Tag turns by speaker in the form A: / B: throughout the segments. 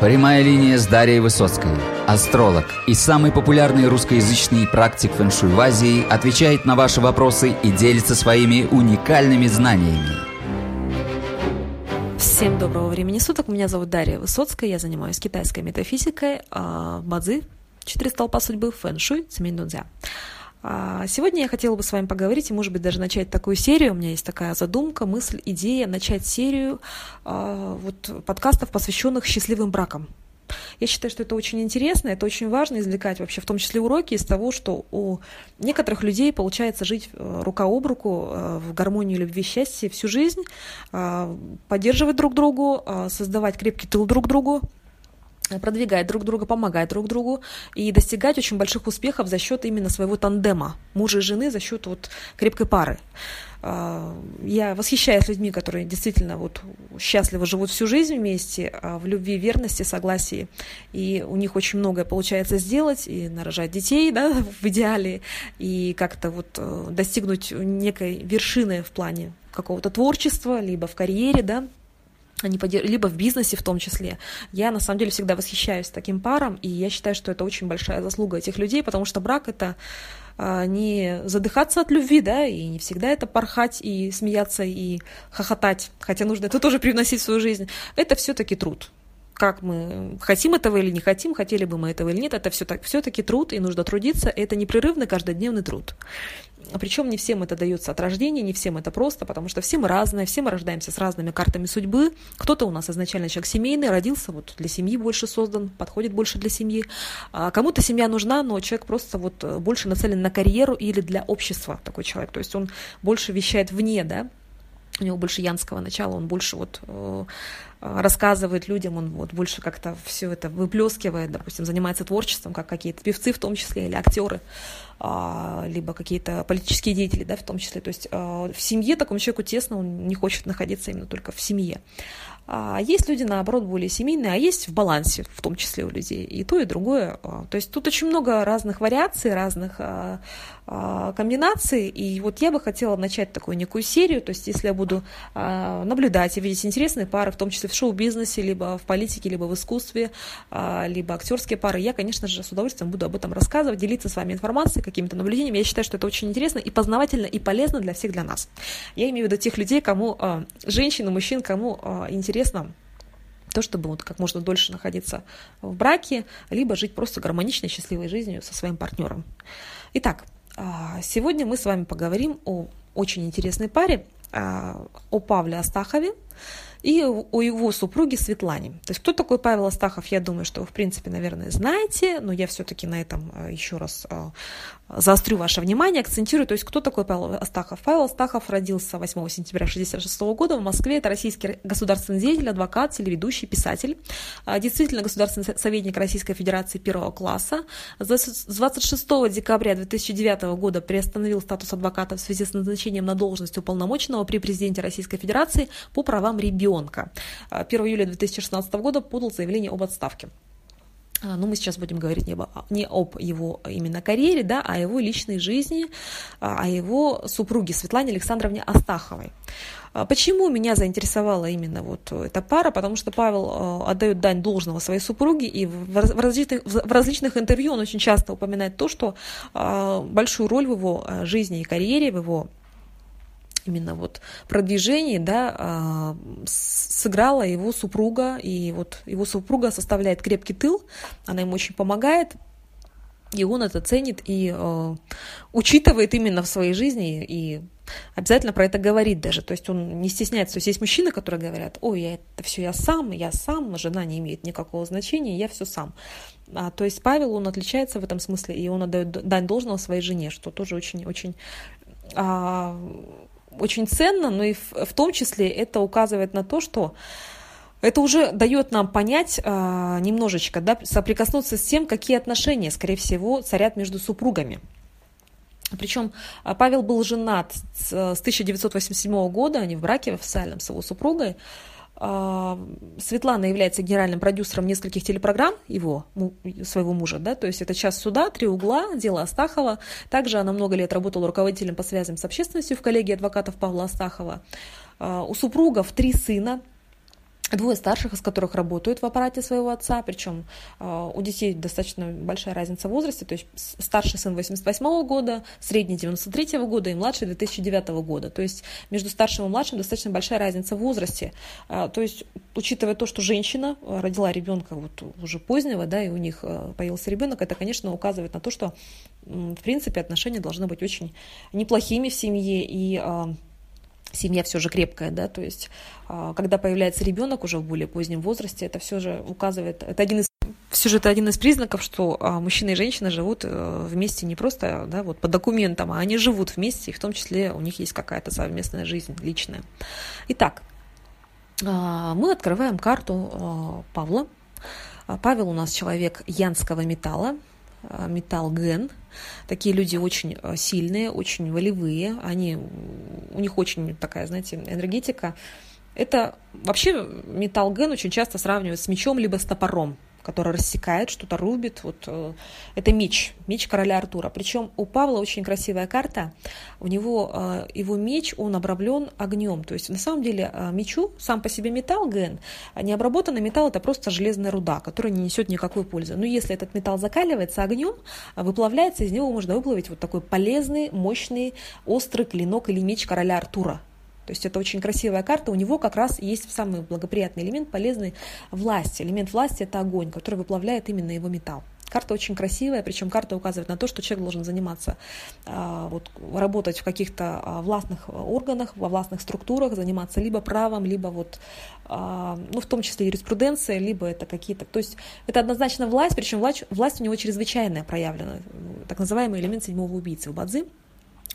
A: Прямая линия с Дарьей Высоцкой. Астролог и самый популярный русскоязычный практик фэншуй в Азии отвечает на ваши вопросы и делится своими уникальными знаниями.
B: Всем доброго времени суток. Меня зовут Дарья Высоцкая. Я занимаюсь китайской метафизикой, бадзи, четыре столпа судьбы, фэншуй, семейный дунзя. А, сегодня я хотела бы с вами поговорить и, может быть, даже начать такую серию. У меня есть такая задумка, мысль, идея начать серию а, вот, подкастов, посвященных счастливым бракам. Я считаю, что это очень интересно, это очень важно извлекать вообще, в том числе уроки из того, что у некоторых людей получается жить э, рука об руку э, в гармонии любви и счастья всю жизнь, а, поддерживать друг другу, создавать крепкий тыл друг другу, продвигать друг друга, помогать друг другу и достигать очень больших успехов за счет именно своего тандема мужа и жены, за счет вот крепкой пары. А, я восхищаюсь людьми, которые действительно вот счастливо живут всю жизнь вместе, а, в любви, верности, согласии, и у них очень многое получается сделать, и нарожать детей, да, в идеале, и как-то вот э, достигнуть некой вершины в плане какого-то творчества, либо в карьере, да, они подер... либо в бизнесе в том числе. Я на самом деле всегда восхищаюсь таким паром, и я считаю, что это очень большая заслуга этих людей, потому что брак это а, не задыхаться от любви, да, и не всегда это порхать и смеяться и хохотать, хотя нужно это тоже привносить в свою жизнь. Это все-таки труд. Как мы хотим этого или не хотим, хотели бы мы этого или нет, это все-таки труд, и нужно трудиться. Это непрерывный каждодневный труд. Причем не всем это дается от рождения, не всем это просто, потому что все мы разные, все мы рождаемся с разными картами судьбы. Кто-то у нас изначально человек семейный, родился вот для семьи больше создан, подходит больше для семьи. А кому-то семья нужна, но человек просто вот больше нацелен на карьеру или для общества такой человек. То есть он больше вещает вне, да, у него больше янского начала, он больше вот э, рассказывает людям, он вот больше как-то все это выплескивает, допустим, занимается творчеством, как какие-то певцы в том числе, или актеры, а, либо какие-то политические деятели, да, в том числе. То есть а, в семье такому человеку тесно, он не хочет находиться именно только в семье. А есть люди, наоборот, более семейные, а есть в балансе, в том числе у людей, и то, и другое. А, то есть тут очень много разных вариаций, разных а, а, комбинаций, и вот я бы хотела начать такую некую серию, то есть если я буду наблюдать и видеть интересные пары, в том числе в шоу-бизнесе, либо в политике, либо в искусстве, либо актерские пары, я, конечно же, с удовольствием буду об этом рассказывать, делиться с вами информацией, какими-то наблюдениями. Я считаю, что это очень интересно и познавательно, и полезно для всех, для нас. Я имею в виду тех людей, кому, женщин и мужчин, кому интересно интересно то, чтобы вот как можно дольше находиться в браке, либо жить просто гармоничной, счастливой жизнью со своим партнером. Итак, а, сегодня мы с вами поговорим о очень интересной паре, а, о Павле Астахове и о его супруге Светлане. То есть кто такой Павел Астахов, я думаю, что вы, в принципе, наверное, знаете, но я все-таки на этом еще раз заострю ваше внимание, акцентирую, то есть кто такой Павел Астахов? Павел Астахов родился 8 сентября 1966 года в Москве, это российский государственный деятель, адвокат, телеведущий, писатель, а, действительно государственный советник Российской Федерации первого класса. С 26 декабря 2009 года приостановил статус адвоката в связи с назначением на должность уполномоченного при президенте Российской Федерации по правам ребенка. 1 а, июля 2016 года подал заявление об отставке. А, ну, мы сейчас будем говорить не об, не об его именно карьере, да, а о его личной жизни, а, о его супруге Светлане Александровне Астаховой. А, почему меня заинтересовала именно вот эта пара? Потому что Павел отдает дань должного своей супруге, и в различных, в различных интервью он очень часто упоминает то, что большую роль в его жизни и карьере, в его именно вот продвижении, да, а, сыграла его супруга, и вот его супруга составляет крепкий тыл, она ему очень помогает, и он это ценит и э, учитывает именно в своей жизни и обязательно про это говорит даже. То есть он не стесняется. То есть есть мужчины, которые говорят, ой, я, это все я сам, я сам, жена не имеет никакого значения, я все сам. А, то есть Павел, он отличается в этом смысле, и он отдает дань должного своей жене, что тоже очень-очень а, очень ценно, но и в, в том числе это указывает на то, что это уже дает нам понять э, немножечко, да, соприкоснуться с тем, какие отношения, скорее всего, царят между супругами. Причем а, Павел был женат с 1987 года, они в браке официальном с его супругой. А, Светлана является генеральным продюсером нескольких телепрограмм его, своего мужа, да, то есть это «Час суда», «Три угла», «Дело Астахова». Также она много лет работала руководителем по связям с общественностью в коллегии адвокатов Павла Астахова. А, у супругов три сына, Двое старших, из которых работают в аппарате своего отца, причем э, у детей достаточно большая разница в возрасте, то есть старший сын 88 -го года, средний 93 -го года и младший 2009 -го года. То есть между старшим и младшим достаточно большая разница в возрасте. Э, то есть учитывая то, что женщина родила ребенка вот уже позднего, да, и у них появился ребенок, это, конечно, указывает на то, что, в принципе, отношения должны быть очень неплохими в семье и э, семья все же крепкая, да, то есть а, когда появляется ребенок уже в более позднем возрасте, это все же указывает, это один из все же это один из признаков, что а, мужчина и женщина живут э, вместе не просто да, вот по документам, а они живут вместе, и в том числе у них есть какая-то совместная жизнь личная. Итак, а, мы открываем карту Павла. Павел у нас человек янского металла, металл ген. Такие люди очень э, сильные, очень волевые, они, у них очень такая, знаете, энергетика. Это вообще металл ген очень часто сравнивают с мечом либо с топором который рассекает, что-то рубит. Вот, э, это меч, меч короля Артура. Причем у Павла очень красивая карта. У него э, его меч, он обраблен огнем. То есть на самом деле э, мечу сам по себе металл ген, а необработанный металл это просто железная руда, которая не несет никакой пользы. Но если этот металл закаливается огнем, выплавляется, из него можно выплавить вот такой полезный, мощный, острый клинок или меч короля Артура. То есть это очень красивая карта. У него как раз есть самый благоприятный элемент, полезный власть. Элемент власти – это огонь, который выплавляет именно его металл. Карта очень красивая, причем карта указывает на то, что человек должен заниматься, а, вот, работать в каких-то а, властных органах, во властных структурах, заниматься либо правом, либо вот, а, ну, в том числе юриспруденция, либо это какие-то... То есть это однозначно власть, причем власть, власть у него чрезвычайная проявлена, так называемый элемент седьмого убийцы в Бадзи.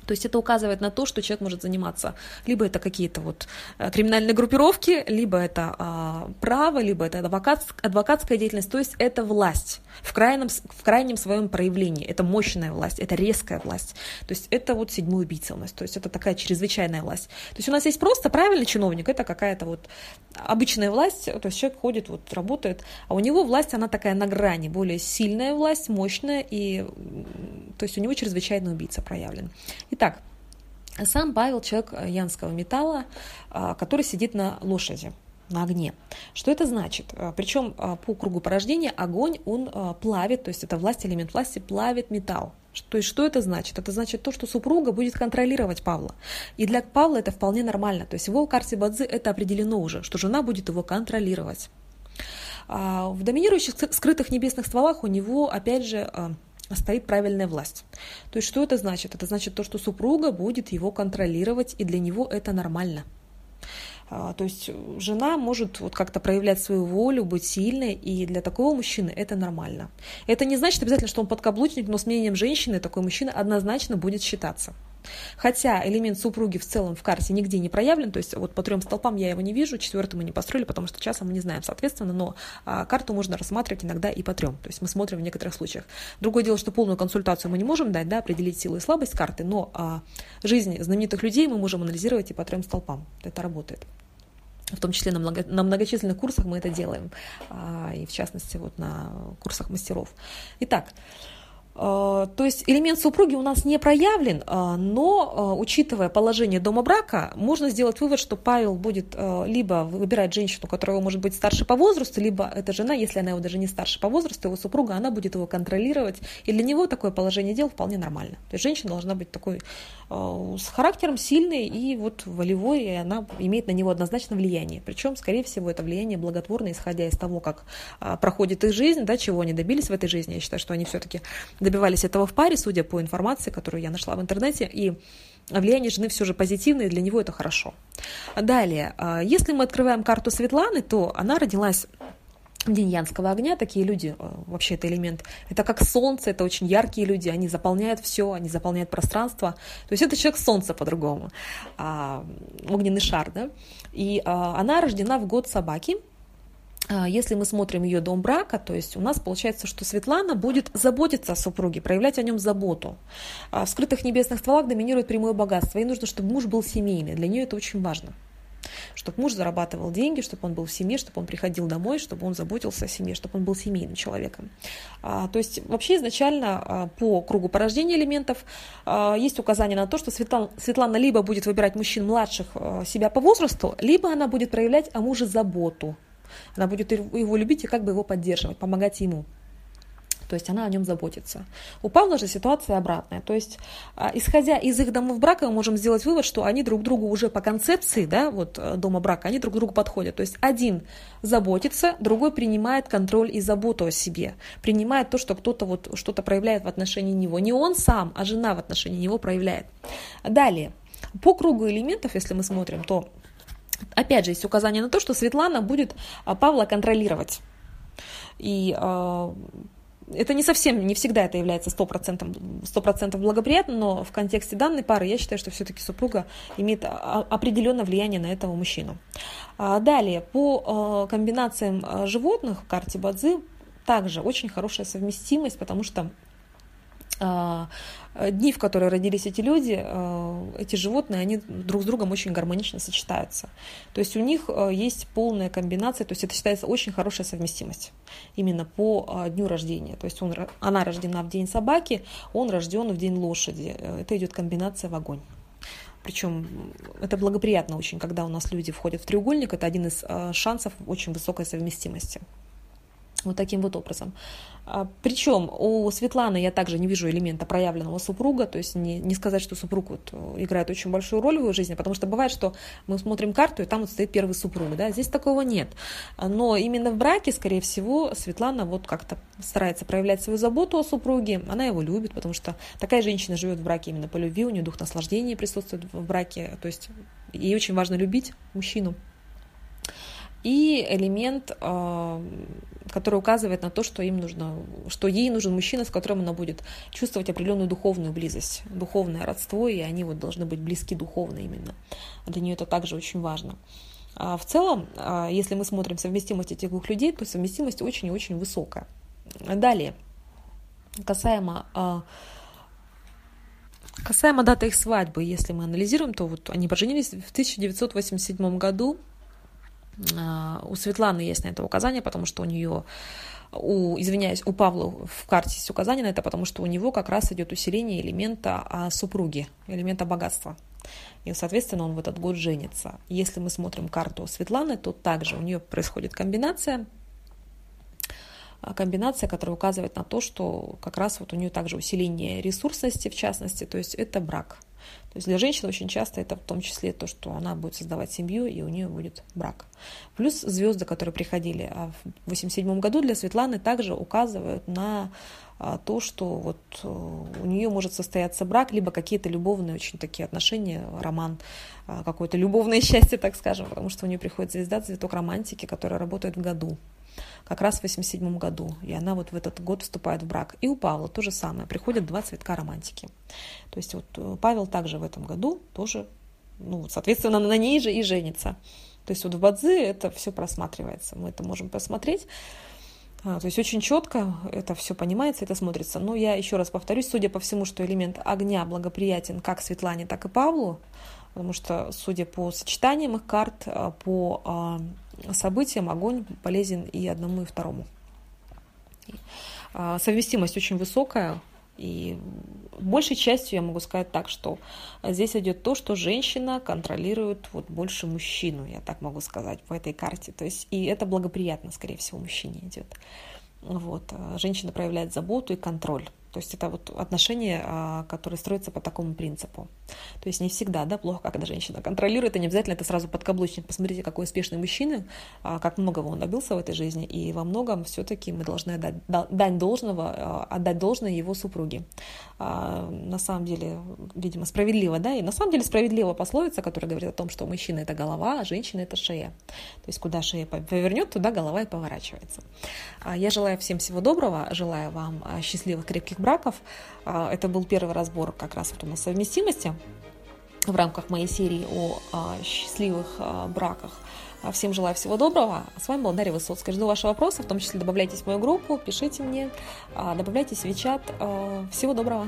B: То есть это указывает на то, что человек может заниматься, либо это какие-то вот э, криминальные группировки, либо это а, право, либо это адвокат, адвокатская деятельность, то есть это власть в крайнем, в крайнем своем проявлении, это мощная власть, это резкая власть, то есть это вот седьмой убийца у нас, то есть это такая чрезвычайная власть. То есть у нас есть просто правильный чиновник, это какая-то вот обычная власть, то есть человек ходит, вот работает, а у него власть, она такая на грани, более сильная власть, мощная, и то есть у него чрезвычайный убийца проявлен. Итак, сам Павел человек янского металла, а, который сидит на лошади на огне. Что это значит? А, Причем а, по кругу порождения огонь, он плавит, то есть это власть, элемент власти плавит металл. То есть что это значит? Это значит то, что супруга будет контролировать Павла. И для Павла это вполне нормально. То есть в его карте Бадзи это определено уже, что жена будет его контролировать. В доминирующих скрытых небесных стволах у него, опять же, стоит правильная власть. То есть что это значит? Это значит то, что супруга будет его контролировать, и для него это нормально. А, то есть жена может вот как-то проявлять свою волю, быть сильной, и для такого мужчины это нормально. Это не значит обязательно, что он подкаблучник, но с мнением женщины такой мужчина однозначно будет считаться. Хотя элемент супруги в целом в карте нигде не проявлен, то есть вот по трем столпам я его не вижу, четвертый мы не построили, потому что часом мы не знаем, соответственно, но а, карту можно рассматривать иногда и по трем, то есть мы смотрим в некоторых случаях. Другое дело, что полную консультацию мы не можем дать, да, определить силу и слабость карты, но а, жизнь знаменитых людей мы можем анализировать и по трем столпам. Это работает. В том числе на, много, на многочисленных курсах мы это делаем, а, и в частности вот на курсах мастеров. Итак, то есть элемент супруги у нас не проявлен, э, но э, учитывая положение дома брака, можно сделать вывод, что Павел будет либо выбирать женщину, которая может быть старше по возрасту, либо эта жена, если она его даже не старше по возрасту, его супруга, она будет его контролировать. И для него такое положение дел вполне нормально. То есть женщина должна быть такой с характером сильной и вот волевой, и она имеет на него однозначно влияние. Причем, скорее всего, это влияние благотворное, исходя из того, как проходит их жизнь, да, чего они добились в этой жизни. Я считаю, что они все-таки добивались этого в паре, судя по информации, которую я нашла в интернете, и влияние жены все же позитивное, для него это хорошо. Далее, а, если мы открываем карту Светланы, то она родилась в день Янского огня, такие люди, а, вообще это элемент, это как солнце, это очень яркие люди, они заполняют все, они заполняют пространство, то есть это человек солнца по-другому, а, огненный шар, да, и она рождена в год собаки, а, если мы смотрим ее дом брака, то есть у нас получается, что Светлана будет заботиться о супруге, проявлять о нем заботу. А, в скрытых небесных стволах доминирует прямое богатство. Ей нужно, чтобы муж был семейный. Для нее это очень важно. чтобы муж зарабатывал деньги, чтобы он был в семье, чтобы он приходил домой, чтобы он заботился о семье, чтобы он был семейным человеком. А, то есть вообще изначально а, по кругу порождения элементов а, есть указание на то, что Светлана, Светлана либо будет выбирать мужчин младших а, себя по возрасту, либо она будет проявлять о муже заботу. Она будет его любить и как бы его поддерживать, помогать ему. То есть она о нем заботится. У Павла же ситуация обратная, то есть а, исходя из их домов брака мы можем сделать вывод, что они друг другу уже по концепции, да, вот э, дома брака, они друг другу подходят, то есть один заботится, другой принимает контроль и заботу о себе, принимает то, что кто-то вот что-то проявляет в отношении него, не он сам, а жена в отношении него проявляет. Далее, по кругу элементов, если мы смотрим, то опять же есть указание на то, что Светлана будет а, Павла контролировать. И э, это не совсем, не всегда это является 100%, 100 благоприятным, но в контексте данной пары я считаю, что все-таки супруга имеет определенное влияние на этого мужчину. А далее, по комбинациям животных в карте Бадзи также очень хорошая совместимость, потому что а, дни, в которые родились эти люди, а, эти животные, они друг с другом очень гармонично сочетаются. То есть у них а, есть полная комбинация, то есть это считается очень хорошая совместимость именно по дню рождения. То есть он, она рождена в день собаки, он рожден в день лошади. Это идет комбинация в огонь. Причем это благоприятно очень, когда у нас люди входят в треугольник. Это один из шансов очень высокой совместимости. Вот таким вот образом. А, Причем у Светланы я также не вижу элемента проявленного супруга, то есть не, не сказать, что супруг вот э, играет очень большую роль в его жизни, потому что бывает, что мы смотрим карту, и там вот стоит первый супруг, да, здесь такого нет. Но именно в браке, скорее всего, Светлана вот как-то старается проявлять свою заботу о супруге, она его любит, потому что такая женщина живет в браке именно по любви, у нее дух наслаждения присутствует в браке, то есть ей очень важно любить мужчину, и элемент, а, который указывает на то, что им нужно, что ей нужен мужчина, с которым она будет чувствовать определенную духовную близость, духовное родство, и они вот должны быть близки духовно именно. Для нее это также очень важно. А в целом, а, если мы смотрим совместимость этих двух людей, то совместимость очень и очень высокая. Далее, касаемо Касаемо даты их свадьбы, если мы анализируем, то вот они поженились в 1987 году, у Светланы есть на это указание, потому что у нее у, извиняюсь, у Павла в карте есть указание на это, потому что у него как раз идет усиление элемента а, супруги, элемента богатства. И, соответственно, он в этот год женится. Если мы смотрим карту Светланы, то также у нее происходит комбинация, а, комбинация, которая указывает на то, что как раз вот у нее также усиление ресурсности, в частности, то есть это брак – то есть для женщин очень часто это в том числе то, что она будет создавать семью, и у нее будет брак. Плюс звезды, которые приходили а в 1987 году для Светланы, также указывают на а, то, что вот э, у нее может состояться брак, либо какие-то любовные очень такие отношения, роман, а, какое-то любовное счастье, так скажем, потому что у нее приходит звезда, цветок романтики, которая работает в году как раз в 87 году, и она вот в этот год вступает в брак. И у Павла то же самое, приходят два цветка романтики. То есть вот э, Павел также в этом году тоже, ну, соответственно, на ней же и женится. То есть вот в Бадзи это все просматривается, мы это можем посмотреть. А, то есть очень четко это все понимается, это смотрится. Но я еще раз повторюсь, судя по всему, что элемент огня благоприятен как Светлане, так и Павлу, потому что, судя по сочетаниям их карт, а, по а, событиям огонь полезен и одному, и второму. А, совместимость очень высокая, и большей частью я могу сказать так, что здесь идет то, что женщина контролирует вот больше мужчину, я так могу сказать, по этой карте. То есть, и это благоприятно, скорее всего, мужчине идет. Вот. А женщина проявляет заботу и контроль. То есть это вот отношения, а, которые строятся по такому принципу. То есть не всегда, да, плохо, когда женщина контролирует, и не обязательно это сразу подкаблучник. Посмотрите, какой успешный мужчина, а, как многого он добился в этой жизни, и во многом все-таки мы должны отдать, дать должного, а, отдать должное его супруге. На самом деле, видимо, справедливо, да, и на самом деле справедливо пословица, которая говорит о том, что мужчина это голова, а женщина это шея. То есть куда шея повернет, туда голова и поворачивается. Я желаю всем всего доброго, желаю вам счастливых, крепких браков. А, это был первый разбор как раз вот у нас совместимости в рамках моей серии о а, счастливых а, браках. Всем желаю всего доброго. С вами была Дарья Высоцкая. Жду ваши вопросы, в том числе добавляйтесь в мою группу, пишите мне, добавляйтесь в чат. Всего доброго.